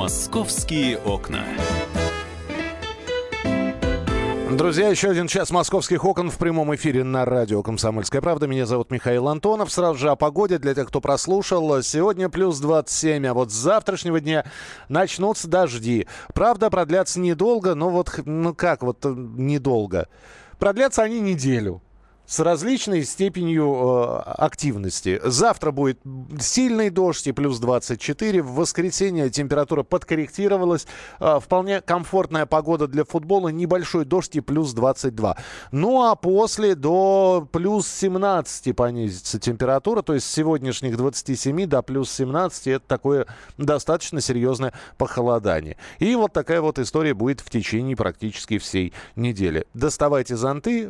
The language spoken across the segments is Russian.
Московские окна. Друзья, еще один час московских окон в прямом эфире на радио «Комсомольская правда». Меня зовут Михаил Антонов. Сразу же о погоде для тех, кто прослушал. Сегодня плюс 27, а вот с завтрашнего дня начнутся дожди. Правда, продлятся недолго, но вот, ну как вот э, недолго? Продлятся они неделю с различной степенью э, активности. Завтра будет сильный дождь и плюс 24. В воскресенье температура подкорректировалась. Э, вполне комфортная погода для футбола. Небольшой дождь и плюс 22. Ну а после до плюс 17 понизится температура. То есть с сегодняшних 27 до плюс 17 это такое достаточно серьезное похолодание. И вот такая вот история будет в течение практически всей недели. Доставайте зонты.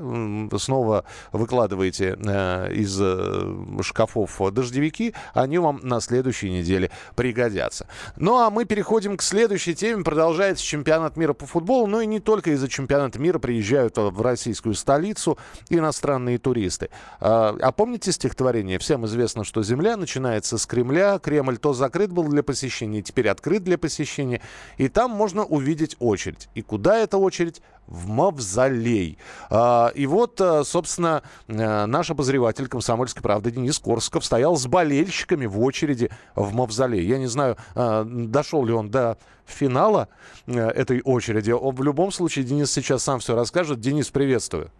Снова выкладываете э, из э, шкафов дождевики, они вам на следующей неделе пригодятся. Ну а мы переходим к следующей теме. Продолжается чемпионат мира по футболу, но и не только из-за чемпионата мира приезжают в российскую столицу иностранные туристы. А, а помните стихотворение? Всем известно, что Земля начинается с Кремля. Кремль то закрыт был для посещения, теперь открыт для посещения. И там можно увидеть очередь. И куда эта очередь? В мавзолей. А, и вот, э, собственно, э, наш обозреватель «Комсомольской правды» Денис Корсков стоял с болельщиками в очереди в мавзолей. Я не знаю, э, дошел ли он до финала этой очереди. В любом случае, Денис сейчас сам все расскажет. Денис, приветствую.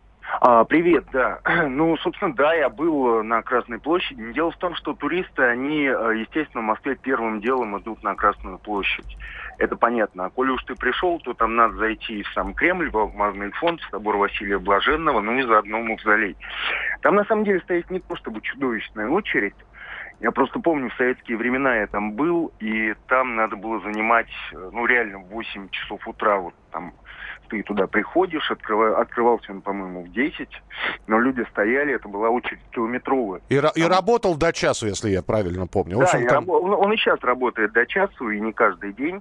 А, привет, да. Ну, собственно, да, я был на Красной площади. Дело в том, что туристы, они, естественно, в Москве первым делом идут на Красную площадь это понятно. А коли уж ты пришел, то там надо зайти в сам Кремль, в Алмазный фонд, в собор Василия Блаженного, ну и заодно в Мавзолей. Там на самом деле стоит не то чтобы чудовищная очередь, я просто помню, в советские времена я там был, и там надо было занимать, ну, реально, в 8 часов утра вот там ты туда приходишь, открыва, открывался он, по-моему, в 10, но люди стояли, это была очередь километровая. И, там... и работал до часу, если я правильно помню. Да, общем, там... он, он и сейчас работает до часу, и не каждый день.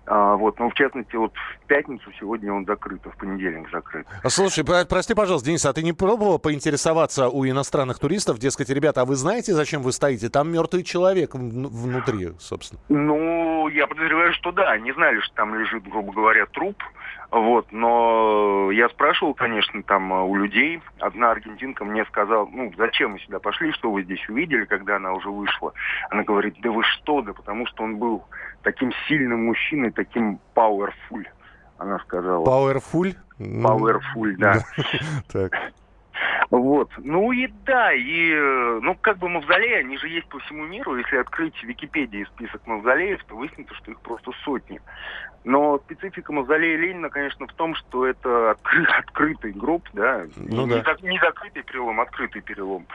А, вот, но в частности, вот в пятницу сегодня он закрыт, а в понедельник закрыт. А, слушай, про- прости, пожалуйста, Денис, а ты не пробовал поинтересоваться у иностранных туристов, дескать, ребята, а вы знаете, зачем вы стоите? Там мертвый человек внутри, собственно. Ну, я подозреваю, что да. Не знали, что там лежит, грубо говоря, труп. Вот, но я спрашивал, конечно, там у людей. Одна аргентинка мне сказала, ну, зачем мы сюда пошли, что вы здесь увидели, когда она уже вышла. Она говорит, да вы что, да потому что он был таким сильным мужчиной, таким powerful, она сказала. Powerful? Powerful, да. Так. Вот. Ну и да, и, ну, как бы мавзолеи, они же есть по всему миру. Если открыть в Википедии список мавзолеев, то выяснится, что их просто сотни. Но специфика мавзолея Ленина, конечно, в том, что это откры- открытый гроб, да, ну, не, да. не закрытый перелом, а открытый перелом.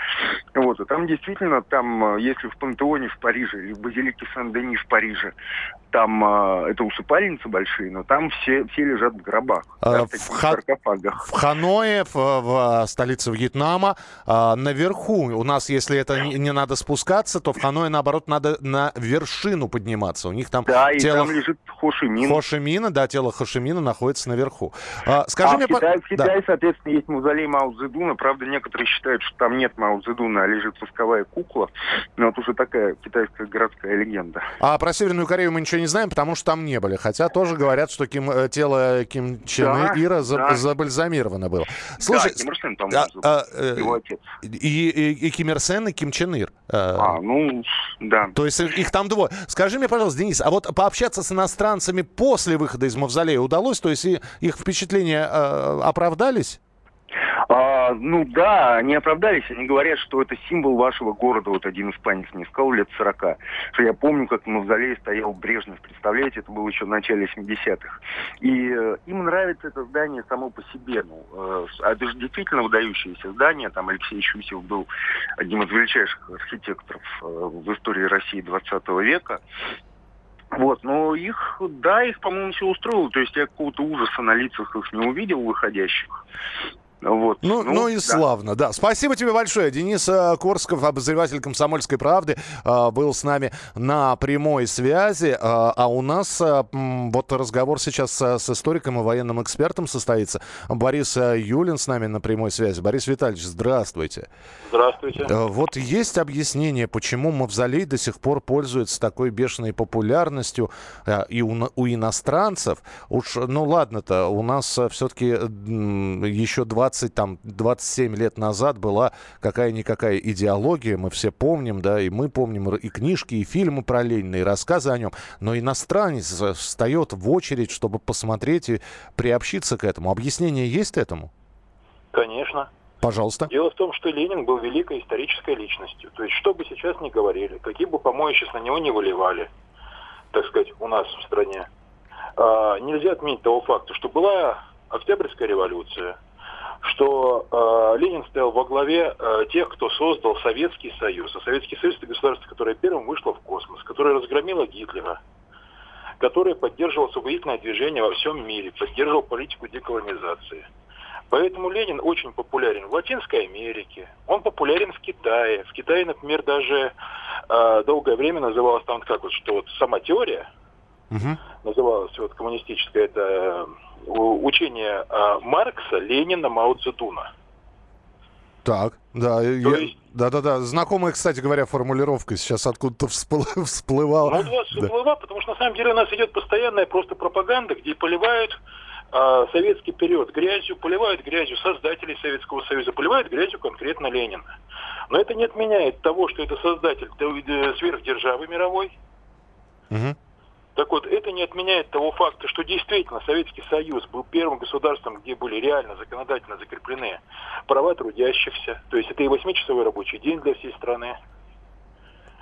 Вот, и там действительно, там, если в Пантеоне в Париже или в Базилике Сан-Дени в Париже, там э, это усыпальницы большие, но там все, все лежат в гробах, а, да, в, в саркофагах. В Ханое, в, в столице Вьетнама, э, наверху, у нас, если это не, не надо спускаться, то в Ханое, наоборот, надо на вершину подниматься. У них там да, тело... и там лежит Хошимин. Хошимина, да, тело Хошимина находится наверху. А, скажи а мне, в Китае, по... в Китае да. соответственно, есть мавзолей Мао Цзэдуна. Правда, некоторые считают, что там нет Мао Цзэдуна, а лежит восковая кукла. Но это уже такая китайская городская легенда. А про Северную Корею мы ничего не знаем, потому что там не были. Хотя тоже говорят, что Ким, э, тело Ким Чен да, Ира да. забальзамировано было. Слушай, да, Ким Ир Сен, по-моему, а, а, его отец. И, и, и Ким Ир Сен, и Ким Чен Ир. А, ну, да. То есть их там двое. Скажи мне, пожалуйста, Денис, а вот пообщаться с иностранцами после выхода из мавзолея удалось? То есть их впечатления э, оправдались? А, ну да, они оправдались. Они говорят, что это символ вашего города. Вот один испанец мне сказал лет 40. Что я помню, как в мавзолее стоял Брежнев. Представляете, это было еще в начале 70-х. И э, им нравится это здание само по себе. Ну, э, это же действительно выдающееся здание. Там Алексей Щусев был одним из величайших архитекторов э, в истории России 20 века. Вот, но их, да, их, по-моему, все устроило. То есть я какого-то ужаса на лицах их не увидел выходящих. Вот. Ну, ну, ну и да. славно, да. Спасибо тебе большое. Денис э, Корсков, обозреватель «Комсомольской правды», э, был с нами на прямой связи. Э, а у нас вот разговор сейчас с историком и военным экспертом состоится. Борис Юлин с нами на прямой связи. Борис Витальевич, здравствуйте. Здравствуйте. Вот есть объяснение, почему Мавзолей до сих пор пользуется такой бешеной популярностью и у, у иностранцев. Уж, ну ладно-то, у нас все-таки еще 20 20, там, 27 лет назад была какая-никакая идеология, мы все помним, да, и мы помним и книжки, и фильмы про Ленина, и рассказы о нем, но иностранец встает в очередь, чтобы посмотреть и приобщиться к этому. Объяснение есть этому? Конечно. Пожалуйста. Дело в том, что Ленин был великой исторической личностью. То есть, что бы сейчас ни говорили, какие бы помои сейчас на него не выливали, так сказать, у нас в стране, а, нельзя отменить того факта, что была Октябрьская революция, что э, Ленин стоял во главе э, тех, кто создал Советский Союз. А Советский Союз – это государство, которое первым вышло в космос, которое разгромило Гитлера, которое поддерживало освободительное движение во всем мире, поддерживал политику деколонизации. Поэтому Ленин очень популярен в Латинской Америке, он популярен в Китае. В Китае, например, даже э, долгое время называлась там как вот, что вот сама теория, угу. называлась вот коммунистическая, это учение а, Маркса, Ленина, Мао Цзэдуна. Так, да, я, есть... да, да, да. Знакомая, кстати говоря, формулировка сейчас откуда-то всплыла. всплывала. Ну, вот всплыла, да. потому что на самом деле у нас идет постоянная просто пропаганда, где поливают а, советский период грязью, поливают грязью создателей Советского Союза, поливают грязью конкретно Ленина. Но это не отменяет того, что это создатель э, сверхдержавы мировой. Угу. Так вот, это не отменяет того факта, что действительно Советский Союз был первым государством, где были реально законодательно закреплены права трудящихся. То есть это и восьмичасовой рабочий день для всей страны.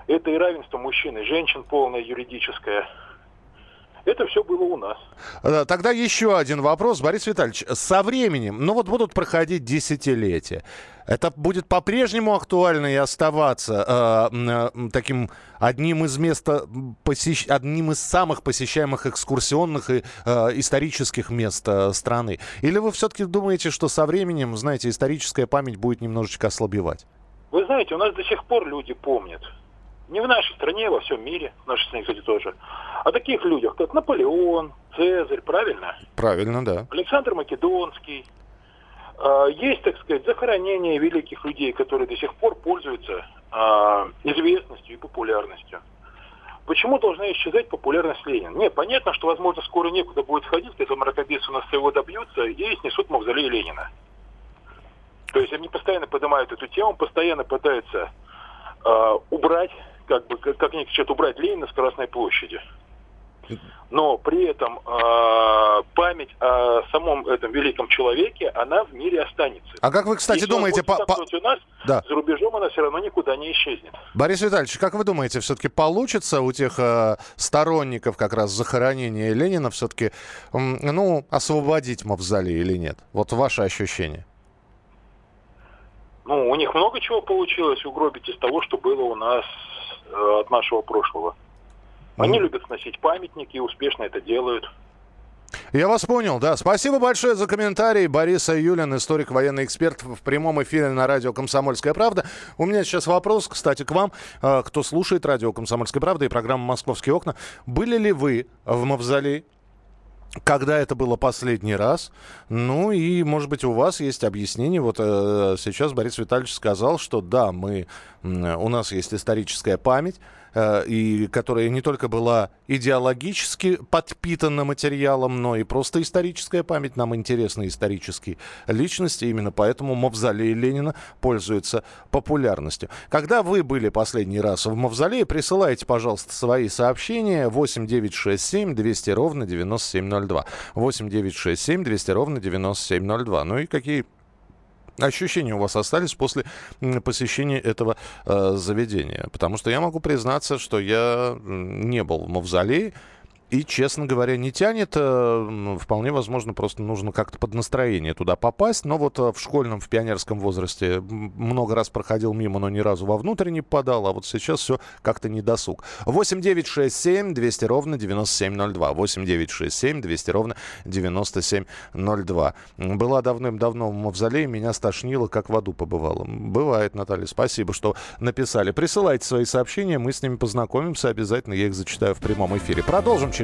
Это и равенство мужчин и женщин полное юридическое. Это все было у нас. Э, тогда еще один вопрос, Борис Витальевич. Со временем, ну вот будут проходить десятилетия, это будет по-прежнему актуально и оставаться э, э, таким одним из мест, посещ... одним из самых посещаемых экскурсионных и э, исторических мест э, страны? Или вы все-таки думаете, что со временем, знаете, историческая память будет немножечко ослабевать? Вы знаете, у нас до сих пор люди помнят не в нашей стране, а во всем мире, в нашей стране, кстати, тоже, о таких людях, как Наполеон, Цезарь, правильно? Правильно, да. Александр Македонский. А, есть, так сказать, захоронения великих людей, которые до сих пор пользуются а, известностью и популярностью. Почему должна исчезать популярность Ленина? Не, понятно, что, возможно, скоро некуда будет ходить, если мракобесы у нас своего добьются и снесут мавзолей Ленина. То есть они постоянно поднимают эту тему, постоянно пытаются э, убрать как бы, как, как кричат, убрать Ленина с Красной площади. Но при этом э, память о самом этом великом человеке, она в мире останется. А как вы, кстати, Если думаете... По, по... у нас, да. за рубежом она все равно никуда не исчезнет. Борис Витальевич, как вы думаете, все-таки получится у тех э, сторонников как раз захоронения Ленина все-таки, э, ну, освободить мавзолей или нет? Вот ваше ощущение. Ну, у них много чего получилось угробить из того, что было у нас от нашего прошлого. Они mm. любят сносить памятники и успешно это делают. Я вас понял, да. Спасибо большое за комментарий. Борис Юлин, историк, военный эксперт в прямом эфире на радио «Комсомольская правда». У меня сейчас вопрос, кстати, к вам, э, кто слушает радио «Комсомольская правда» и программу «Московские окна». Были ли вы в Мавзолее? Когда это было последний раз. Ну и, может быть, у вас есть объяснение. Вот э, сейчас Борис Витальевич сказал, что да, мы, у нас есть историческая память, Э, и которая не только была идеологически подпитана материалом, но и просто историческая память. Нам интересны исторические личности, именно поэтому мавзолей Ленина пользуется популярностью. Когда вы были последний раз в мавзолее, присылайте, пожалуйста, свои сообщения 8 9 6 7 200 ровно 9702. 8 9 6 7 200 ровно 9702. Ну и какие ощущения у вас остались после посещения этого э, заведения? Потому что я могу признаться, что я не был в мавзолее, И, честно говоря, не тянет. Э, вполне возможно, просто нужно как-то под настроение туда попасть. Но вот э, в школьном, в пионерском возрасте много раз проходил мимо, но ни разу вовнутрь не попадал. А вот сейчас все как-то не досуг. 8 9 6 7 200 ровно 9702. 8 9 6 7 200 ровно 9702. Была давным-давно в мавзолее, меня стошнило, как в аду побывала. Бывает, Наталья, спасибо, что написали. Присылайте свои сообщения, мы с ними познакомимся. Обязательно я их зачитаю в прямом эфире. Продолжим через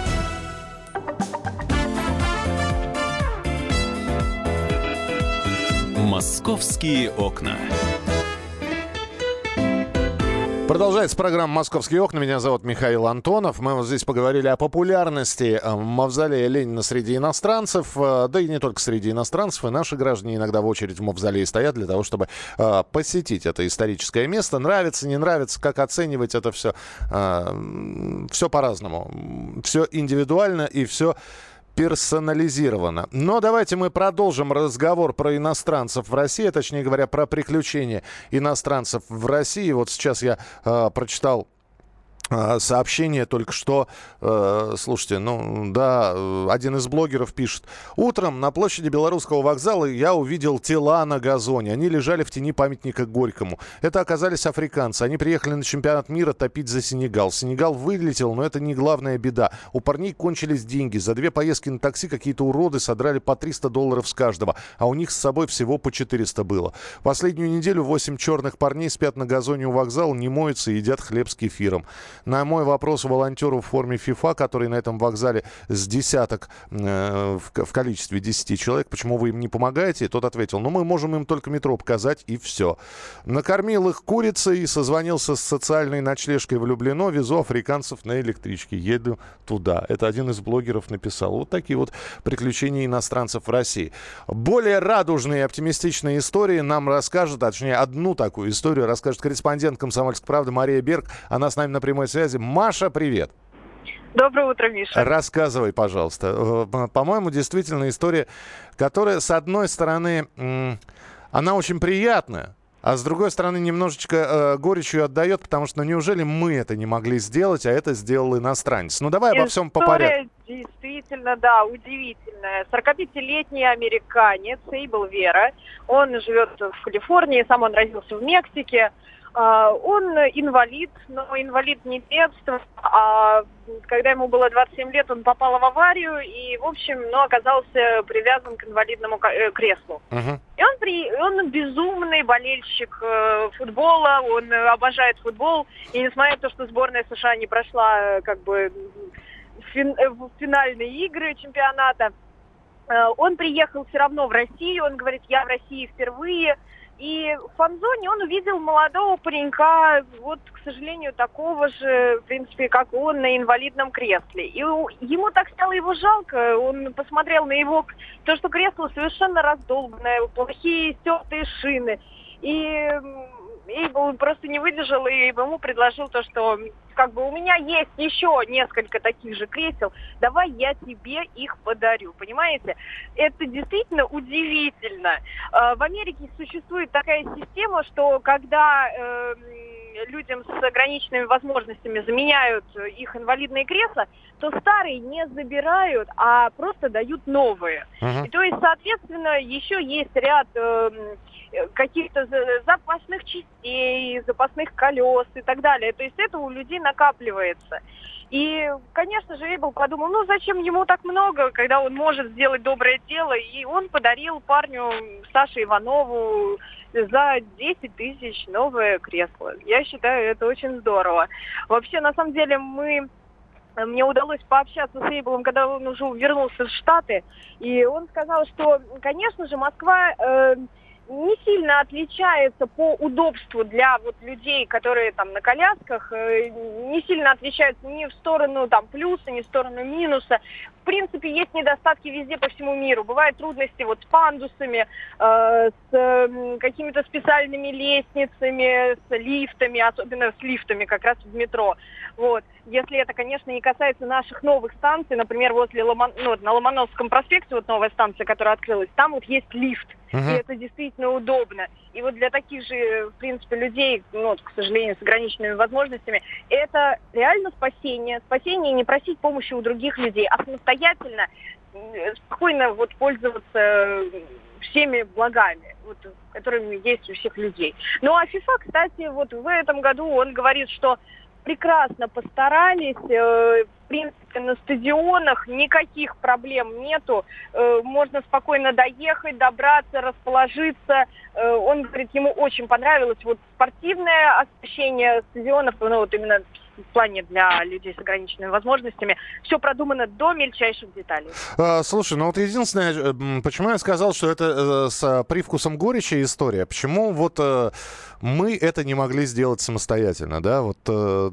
Московские окна. Продолжается программа «Московские окна». Меня зовут Михаил Антонов. Мы вот здесь поговорили о популярности э, мавзолея Ленина среди иностранцев. Э, да и не только среди иностранцев. И наши граждане иногда в очередь в мавзолее стоят для того, чтобы э, посетить это историческое место. Нравится, не нравится, как оценивать это все. Все по-разному. Все индивидуально и все персонализировано. Но давайте мы продолжим разговор про иностранцев в России, а точнее говоря, про приключения иностранцев в России. Вот сейчас я э, прочитал сообщение только что, э, слушайте, ну да, один из блогеров пишет. Утром на площади Белорусского вокзала я увидел тела на газоне. Они лежали в тени памятника Горькому. Это оказались африканцы. Они приехали на чемпионат мира топить за Сенегал. Сенегал вылетел, но это не главная беда. У парней кончились деньги. За две поездки на такси какие-то уроды содрали по 300 долларов с каждого, а у них с собой всего по 400 было. Последнюю неделю 8 черных парней спят на газоне у вокзала, не моются и едят хлеб с кефиром. На мой вопрос волонтеру в форме ФИФА, который на этом вокзале с десяток э, в, в количестве 10 человек, почему вы им не помогаете, тот ответил, ну мы можем им только метро показать и все. Накормил их курицей, созвонился с социальной ночлежкой влюблено, везу африканцев на электричке, еду туда. Это один из блогеров написал. Вот такие вот приключения иностранцев в России. Более радужные и оптимистичные истории нам расскажет, точнее одну такую историю расскажет корреспондент «Комсомольской правды» Мария Берг. Она с нами на прямой связи. Маша, привет. Доброе утро, Миша. Рассказывай, пожалуйста. Э, по-моему, действительно история, которая, с одной стороны, она очень приятная, а с другой стороны, немножечко э, горечью отдает, потому что ну неужели мы это не могли сделать, а это сделал иностранец? Ну давай обо всем по порядку. Действительно, да, удивительная. 45-летний американец Эйбл Вера. Он живет в Калифорнии, сам он родился в Мексике. А, он инвалид, но инвалид не детства, а когда ему было 27 лет, он попал в аварию и, в общем, ну, оказался привязан к инвалидному э, креслу. Uh-huh. И он, при, он безумный болельщик э, футбола, он обожает футбол, и несмотря на то, что сборная США не прошла как бы фин, в финальные игры чемпионата, э, он приехал все равно в Россию, он говорит, я в России впервые, и в фан-зоне он увидел молодого паренька, вот, к сожалению, такого же, в принципе, как он, на инвалидном кресле. И ему так стало его жалко, он посмотрел на его, то, что кресло совершенно раздолбанное, плохие стертые шины. И Эйбл просто не выдержал и ему предложил то, что как бы у меня есть еще несколько таких же кресел, давай я тебе их подарю, понимаете? Это действительно удивительно. А, в Америке существует такая система, что когда э, людям с ограниченными возможностями заменяют их инвалидные кресла, то старые не забирают, а просто дают новые. Uh-huh. И то есть, соответственно, еще есть ряд э, каких-то запасных частей, запасных колес и так далее. То есть это у людей накапливается. И, конечно же, Эйбл подумал, ну зачем ему так много, когда он может сделать доброе дело. И он подарил парню Саше Иванову за 10 тысяч новое кресло. Я считаю, это очень здорово. Вообще, на самом деле, мы мне удалось пообщаться с Эйблом, когда он уже вернулся в Штаты, и он сказал, что, конечно же, Москва э, не сильно отличается по удобству для вот людей, которые там на колясках, э, не сильно отличается ни в сторону там плюса, ни в сторону минуса. В принципе, есть недостатки везде по всему миру. Бывают трудности вот с пандусами, э, с э, какими-то специальными лестницами, с лифтами, особенно с лифтами как раз в метро. Вот. Если это, конечно, не касается наших новых станций, например, возле Ломан... ну, на Ломановском проспекте, вот новая станция, которая открылась, там вот есть лифт. Uh-huh. И это действительно удобно. И вот для таких же, в принципе, людей, ну, вот, к сожалению, с ограниченными возможностями, это реально спасение. Спасение не просить помощи у других людей, а самостоятельно спокойно вот пользоваться всеми благами, вот, которыми есть у всех людей. Ну а ФИФА, кстати, вот в этом году он говорит, что прекрасно постарались. Э, в принципе, на стадионах никаких проблем нету. Э, можно спокойно доехать, добраться, расположиться. Э, он говорит, ему очень понравилось вот спортивное освещение стадионов, ну вот именно в плане для людей с ограниченными возможностями. Все продумано до мельчайших деталей. А, слушай, ну вот единственное, э, почему я сказал, что это э, с привкусом горечи история. Почему вот э, мы это не могли сделать самостоятельно, да? Вот,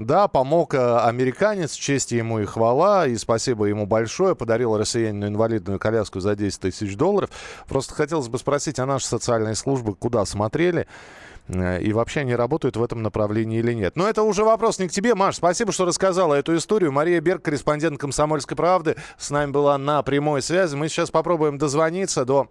да, помог американец, честь ему и хвала, и спасибо ему большое, подарил россиянину инвалидную коляску за 10 тысяч долларов. Просто хотелось бы спросить, а наши социальные службы куда смотрели? Э, и вообще они работают в этом направлении или нет. Но это уже вопрос не к тебе, Маш. Спасибо, что рассказала эту историю. Мария Берг, корреспондент «Комсомольской правды», с нами была на прямой связи. Мы сейчас попробуем дозвониться до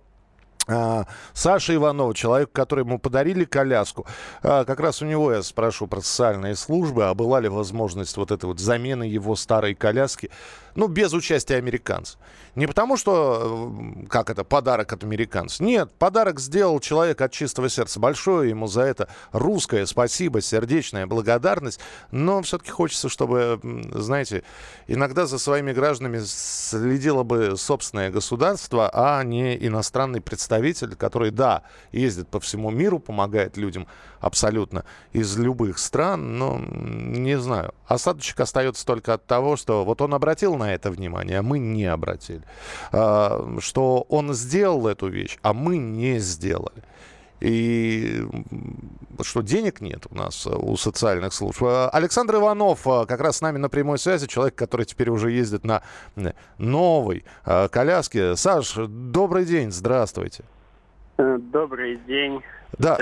а, Саша Иванов, человек, которому подарили коляску. А, как раз у него я спрошу про социальные службы, а была ли возможность вот этой вот замены его старой коляски, ну, без участия американцев. Не потому, что, э, как это, подарок от американцев. Нет, подарок сделал человек от чистого сердца. Большое ему за это русское спасибо, сердечная благодарность. Но все-таки хочется, чтобы, знаете, иногда за своими гражданами следило бы собственное государство, а не иностранный представитель, который, да, ездит по всему миру, помогает людям абсолютно из любых стран, но не знаю. Осадочек остается только от того, что вот он обратил на это внимание, мы не обратили. А, что он сделал эту вещь, а мы не сделали. И что денег нет у нас, у социальных служб. А, Александр Иванов а, как раз с нами на прямой связи, человек, который теперь уже ездит на новой коляске. Саш, добрый день, здравствуйте. Э, добрый день. Да.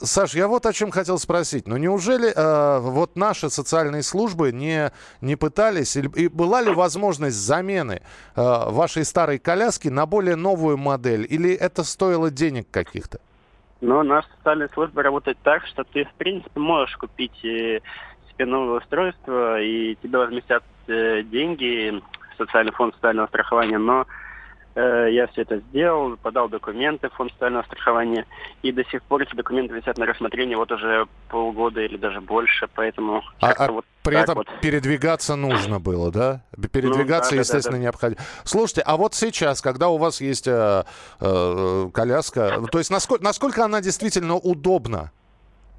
Саш, я вот о чем хотел спросить. Но неужели э, вот наши социальные службы не, не пытались, или, и была ли возможность замены э, вашей старой коляски на более новую модель, или это стоило денег каких-то? Ну, наша социальная служба работает так, что ты, в принципе, можешь купить э, себе новое устройство, и тебе возместят э, деньги, социальный фонд социального страхования, но я все это сделал, подал документы в фонд социального страхования, и до сих пор эти документы висят на рассмотрении вот уже полгода или даже больше, поэтому... А, а вот при этом вот. передвигаться нужно было, да? Передвигаться, ну, да, естественно, да, да, необходимо. Слушайте, а вот сейчас, когда у вас есть э, э, коляска, то есть насколько, насколько она действительно удобна?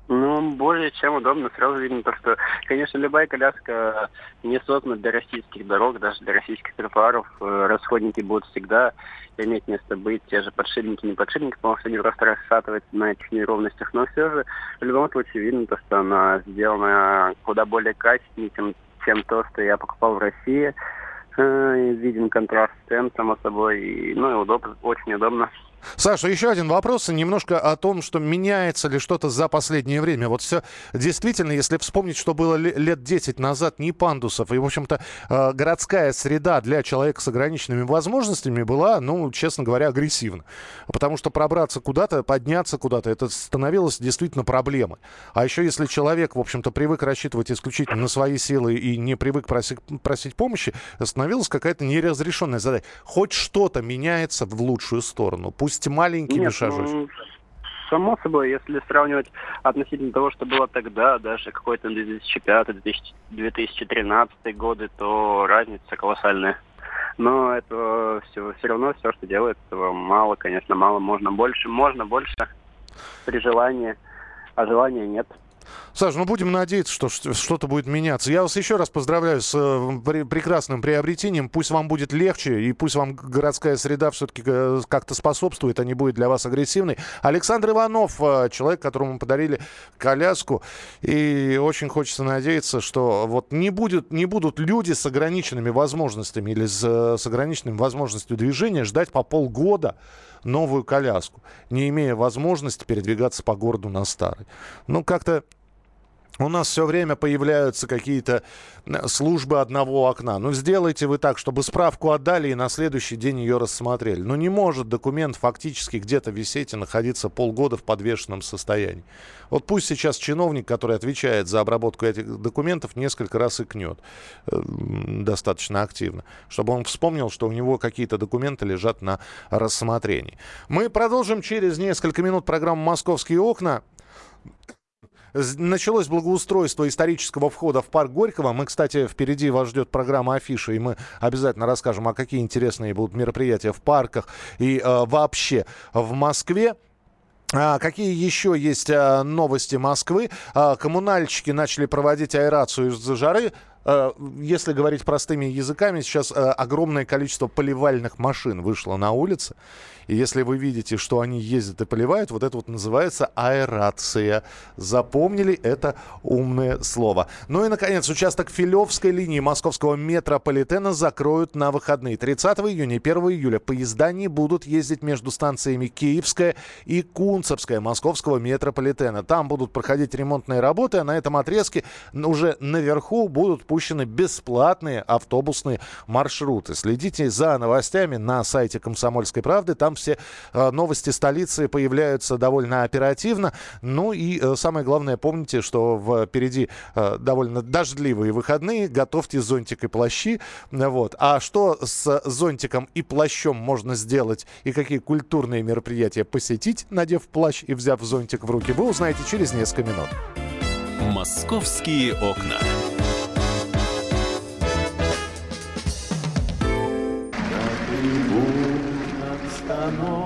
Ну, более чем удобно. Сразу видно то, что, конечно, любая коляска не создана для российских дорог, даже для российских тротуаров. Э, расходники будут всегда иметь место быть. Те же подшипники, не подшипники, потому что они просто расшатываются на этих неровностях. Но все же, в любом случае, видно то, что она сделана куда более качественнее, чем, чем то, что я покупал в России. Э, виден контраст цен, само собой. И, ну и удобно, очень удобно. Саша, еще один вопрос, немножко о том, что меняется ли что-то за последнее время. Вот все действительно, если вспомнить, что было лет 10 назад, ни пандусов, и, в общем-то, э, городская среда для человека с ограниченными возможностями была, ну, честно говоря, агрессивна. Потому что пробраться куда-то, подняться куда-то, это становилось действительно проблемой. А еще если человек, в общем-то, привык рассчитывать исключительно на свои силы и не привык просить, просить помощи, становилась какая-то неразрешенная задача. Хоть что-то меняется в лучшую сторону. Пусть Пусть маленькими Нет, шажочками. Ну, само собой, если сравнивать относительно того, что было тогда, даже какой-то 2005-2013 годы, то разница колоссальная. Но это все, все равно все, что делается, мало, конечно, мало, можно больше, можно больше при желании, а желания нет. Саш, ну будем надеяться, что что-то будет меняться. Я вас еще раз поздравляю с э, прекрасным приобретением. Пусть вам будет легче, и пусть вам городская среда все-таки э, как-то способствует, а не будет для вас агрессивной. Александр Иванов, э, человек, которому мы подарили коляску. И очень хочется надеяться, что вот не, будет, не будут люди с ограниченными возможностями или с, с ограниченными возможностью движения ждать по полгода новую коляску, не имея возможности передвигаться по городу на старой. Ну, как-то у нас все время появляются какие-то службы одного окна. Ну, сделайте вы так, чтобы справку отдали и на следующий день ее рассмотрели. Ну, не может документ фактически где-то висеть и находиться полгода в подвешенном состоянии. Вот пусть сейчас чиновник, который отвечает за обработку этих документов, несколько раз икнет э, достаточно активно, чтобы он вспомнил, что у него какие-то документы лежат на рассмотрении. Мы продолжим через несколько минут программу «Московские окна». Началось благоустройство исторического входа в парк Горького. Мы, кстати, впереди вас ждет программа Афиша, и мы обязательно расскажем, а какие интересные будут мероприятия в парках и э, вообще в Москве. А, какие еще есть а, новости Москвы? А, коммунальщики начали проводить аэрацию из-за жары. А, если говорить простыми языками, сейчас а, огромное количество поливальных машин вышло на улицы. И если вы видите, что они ездят и поливают, вот это вот называется аэрация. Запомнили это умное слово. Ну и, наконец, участок Филевской линии московского метрополитена закроют на выходные. 30 июня и 1 июля поезда не будут ездить между станциями Киевская и Кунцевская московского метрополитена. Там будут проходить ремонтные работы, а на этом отрезке уже наверху будут пущены бесплатные автобусные маршруты. Следите за новостями на сайте «Комсомольской правды». Там все э, новости столицы появляются довольно оперативно. Ну и э, самое главное, помните, что впереди э, довольно дождливые выходные. Готовьте зонтик и плащи. Вот. А что с зонтиком и плащом можно сделать и какие культурные мероприятия посетить, надев плащ и взяв зонтик в руки, вы узнаете через несколько минут. «Московские окна».